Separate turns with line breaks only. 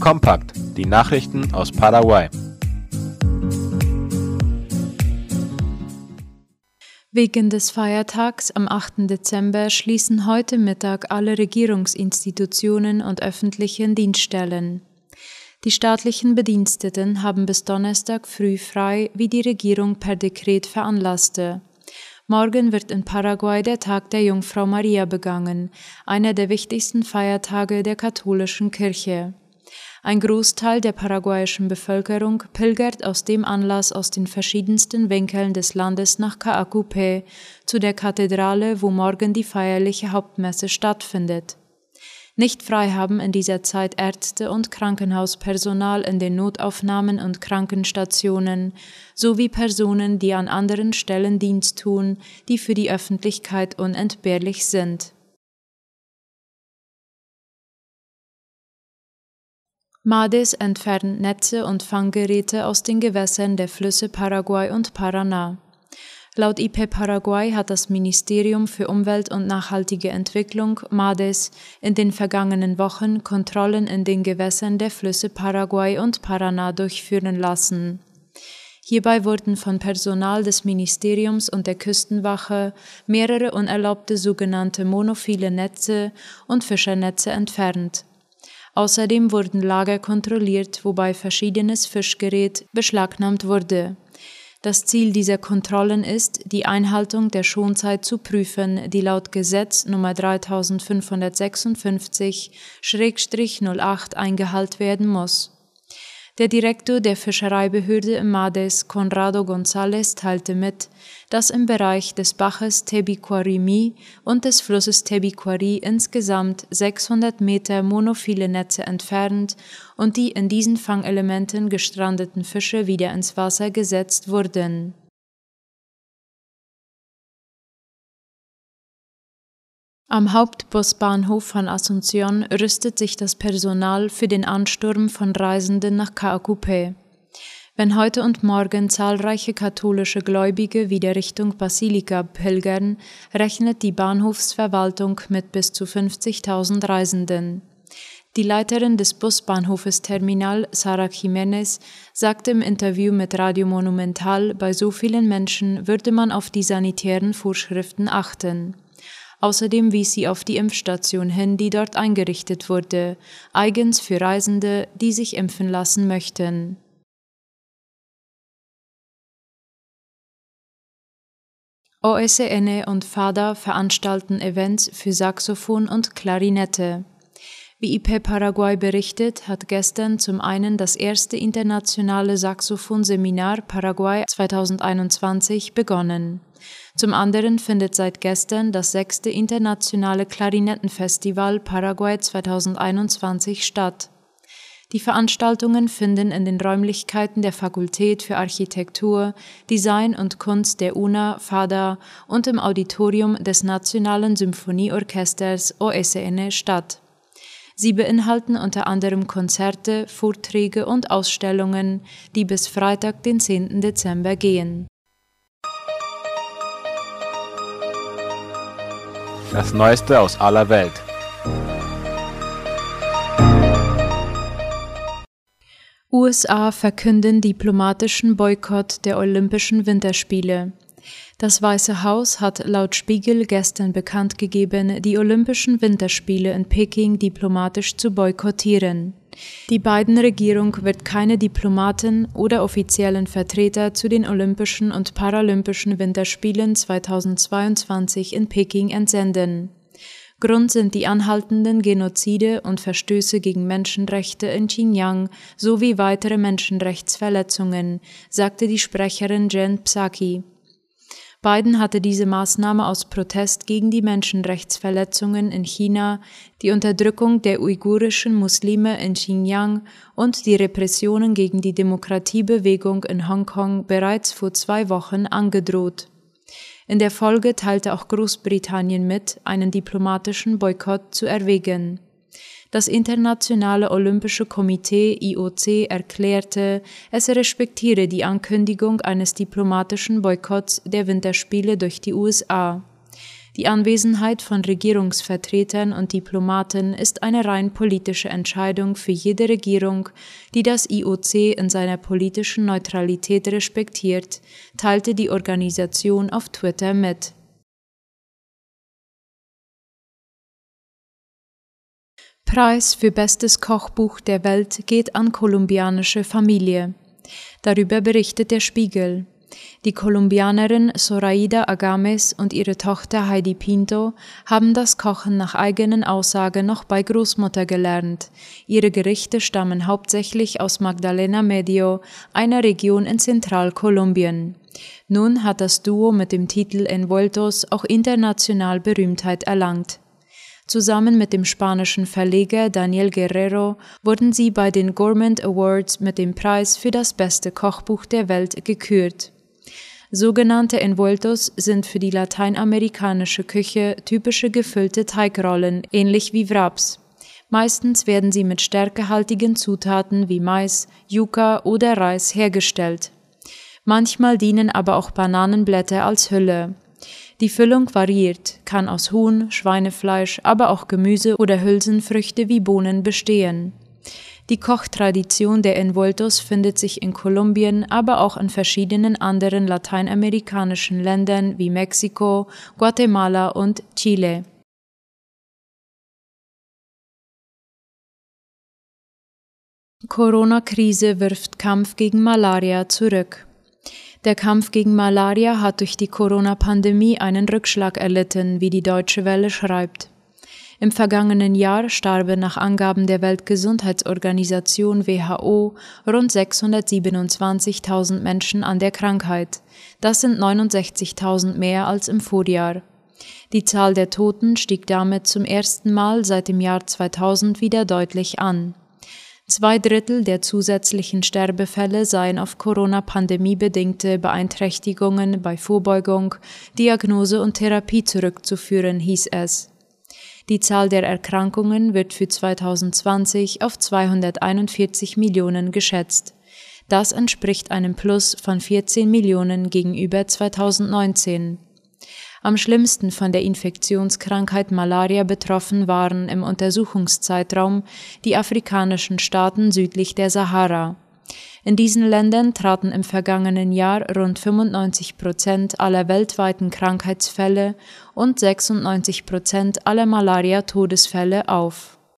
Kompakt, die Nachrichten aus Paraguay.
Wegen des Feiertags am 8. Dezember schließen heute Mittag alle Regierungsinstitutionen und öffentlichen Dienststellen. Die staatlichen Bediensteten haben bis Donnerstag früh frei, wie die Regierung per Dekret veranlasste. Morgen wird in Paraguay der Tag der Jungfrau Maria begangen, einer der wichtigsten Feiertage der katholischen Kirche. Ein Großteil der paraguayischen Bevölkerung pilgert aus dem Anlass aus den verschiedensten Winkeln des Landes nach Caacupé, zu der Kathedrale, wo morgen die feierliche Hauptmesse stattfindet. Nicht frei haben in dieser Zeit Ärzte und Krankenhauspersonal in den Notaufnahmen und Krankenstationen sowie Personen, die an anderen Stellen Dienst tun, die für die Öffentlichkeit unentbehrlich sind. MADES entfernt Netze und Fanggeräte aus den Gewässern der Flüsse Paraguay und Paraná. Laut IP Paraguay hat das Ministerium für Umwelt und nachhaltige Entwicklung MADES in den vergangenen Wochen Kontrollen in den Gewässern der Flüsse Paraguay und Paraná durchführen lassen. Hierbei wurden von Personal des Ministeriums und der Küstenwache mehrere unerlaubte sogenannte monophile Netze und Fischernetze entfernt. Außerdem wurden Lager kontrolliert, wobei verschiedenes Fischgerät beschlagnahmt wurde. Das Ziel dieser Kontrollen ist, die Einhaltung der Schonzeit zu prüfen, die laut Gesetz Nummer 3556-08 eingehalten werden muss. Der Direktor der Fischereibehörde im Mades, Conrado González, teilte mit, dass im Bereich des Baches Tebiquarimi und des Flusses Tebiquari insgesamt 600 Meter monophile Netze entfernt und die in diesen Fangelementen gestrandeten Fische wieder ins Wasser gesetzt wurden. Am Hauptbusbahnhof von Asunción rüstet sich das Personal für den Ansturm von Reisenden nach Caacupé. Wenn heute und morgen zahlreiche katholische Gläubige wieder Richtung Basilika pilgern, rechnet die Bahnhofsverwaltung mit bis zu 50.000 Reisenden. Die Leiterin des Busbahnhofes Terminal, Sara Jiménez, sagte im Interview mit Radio Monumental, bei so vielen Menschen würde man auf die sanitären Vorschriften achten. Außerdem wies sie auf die Impfstation hin, die dort eingerichtet wurde, eigens für Reisende, die sich impfen lassen möchten. OSN und FADA veranstalten Events für Saxophon und Klarinette. Wie IP Paraguay berichtet, hat gestern zum einen das erste internationale Saxophonseminar Paraguay 2021 begonnen. Zum anderen findet seit gestern das sechste internationale Klarinettenfestival Paraguay 2021 statt. Die Veranstaltungen finden in den Räumlichkeiten der Fakultät für Architektur, Design und Kunst der UNA FADA und im Auditorium des Nationalen Symphonieorchesters OSN statt. Sie beinhalten unter anderem Konzerte, Vorträge und Ausstellungen, die bis Freitag, den 10. Dezember gehen.
Das Neueste aus aller Welt.
USA verkünden diplomatischen Boykott der Olympischen Winterspiele. Das Weiße Haus hat laut Spiegel gestern bekannt gegeben, die Olympischen Winterspiele in Peking diplomatisch zu boykottieren. Die beiden Regierung wird keine Diplomaten oder offiziellen Vertreter zu den Olympischen und Paralympischen Winterspielen 2022 in Peking entsenden. Grund sind die anhaltenden Genozide und Verstöße gegen Menschenrechte in Xinjiang sowie weitere Menschenrechtsverletzungen, sagte die Sprecherin Jen Psaki. Biden hatte diese Maßnahme aus Protest gegen die Menschenrechtsverletzungen in China, die Unterdrückung der uigurischen Muslime in Xinjiang und die Repressionen gegen die Demokratiebewegung in Hongkong bereits vor zwei Wochen angedroht. In der Folge teilte auch Großbritannien mit, einen diplomatischen Boykott zu erwägen. Das Internationale Olympische Komitee IOC erklärte, es respektiere die Ankündigung eines diplomatischen Boykotts der Winterspiele durch die USA. Die Anwesenheit von Regierungsvertretern und Diplomaten ist eine rein politische Entscheidung für jede Regierung, die das IOC in seiner politischen Neutralität respektiert, teilte die Organisation auf Twitter mit. Preis für bestes Kochbuch der Welt geht an kolumbianische Familie. Darüber berichtet der Spiegel. Die Kolumbianerin Zoraida Agames und ihre Tochter Heidi Pinto haben das Kochen nach eigenen Aussagen noch bei Großmutter gelernt. Ihre Gerichte stammen hauptsächlich aus Magdalena Medio, einer Region in Zentralkolumbien. Nun hat das Duo mit dem Titel Envueltos auch international Berühmtheit erlangt. Zusammen mit dem spanischen Verleger Daniel Guerrero wurden sie bei den Gourmand Awards mit dem Preis für das beste Kochbuch der Welt gekürt. Sogenannte Envueltos sind für die lateinamerikanische Küche typische gefüllte Teigrollen, ähnlich wie Wraps. Meistens werden sie mit stärkehaltigen Zutaten wie Mais, Yucca oder Reis hergestellt. Manchmal dienen aber auch Bananenblätter als Hülle. Die Füllung variiert, kann aus Huhn, Schweinefleisch, aber auch Gemüse oder Hülsenfrüchte wie Bohnen bestehen. Die Kochtradition der Envueltos findet sich in Kolumbien, aber auch in verschiedenen anderen lateinamerikanischen Ländern wie Mexiko, Guatemala und Chile. Corona-Krise wirft Kampf gegen Malaria zurück. Der Kampf gegen Malaria hat durch die Corona-Pandemie einen Rückschlag erlitten, wie die Deutsche Welle schreibt. Im vergangenen Jahr starben nach Angaben der Weltgesundheitsorganisation WHO rund 627.000 Menschen an der Krankheit. Das sind 69.000 mehr als im Vorjahr. Die Zahl der Toten stieg damit zum ersten Mal seit dem Jahr 2000 wieder deutlich an. Zwei Drittel der zusätzlichen Sterbefälle seien auf Corona-Pandemie bedingte Beeinträchtigungen bei Vorbeugung, Diagnose und Therapie zurückzuführen, hieß es. Die Zahl der Erkrankungen wird für 2020 auf 241 Millionen geschätzt. Das entspricht einem Plus von 14 Millionen gegenüber 2019. Am schlimmsten von der Infektionskrankheit Malaria betroffen waren im Untersuchungszeitraum die afrikanischen Staaten südlich der Sahara. In diesen Ländern traten im vergangenen Jahr rund 95 Prozent aller weltweiten Krankheitsfälle und 96 Prozent aller Malaria-Todesfälle auf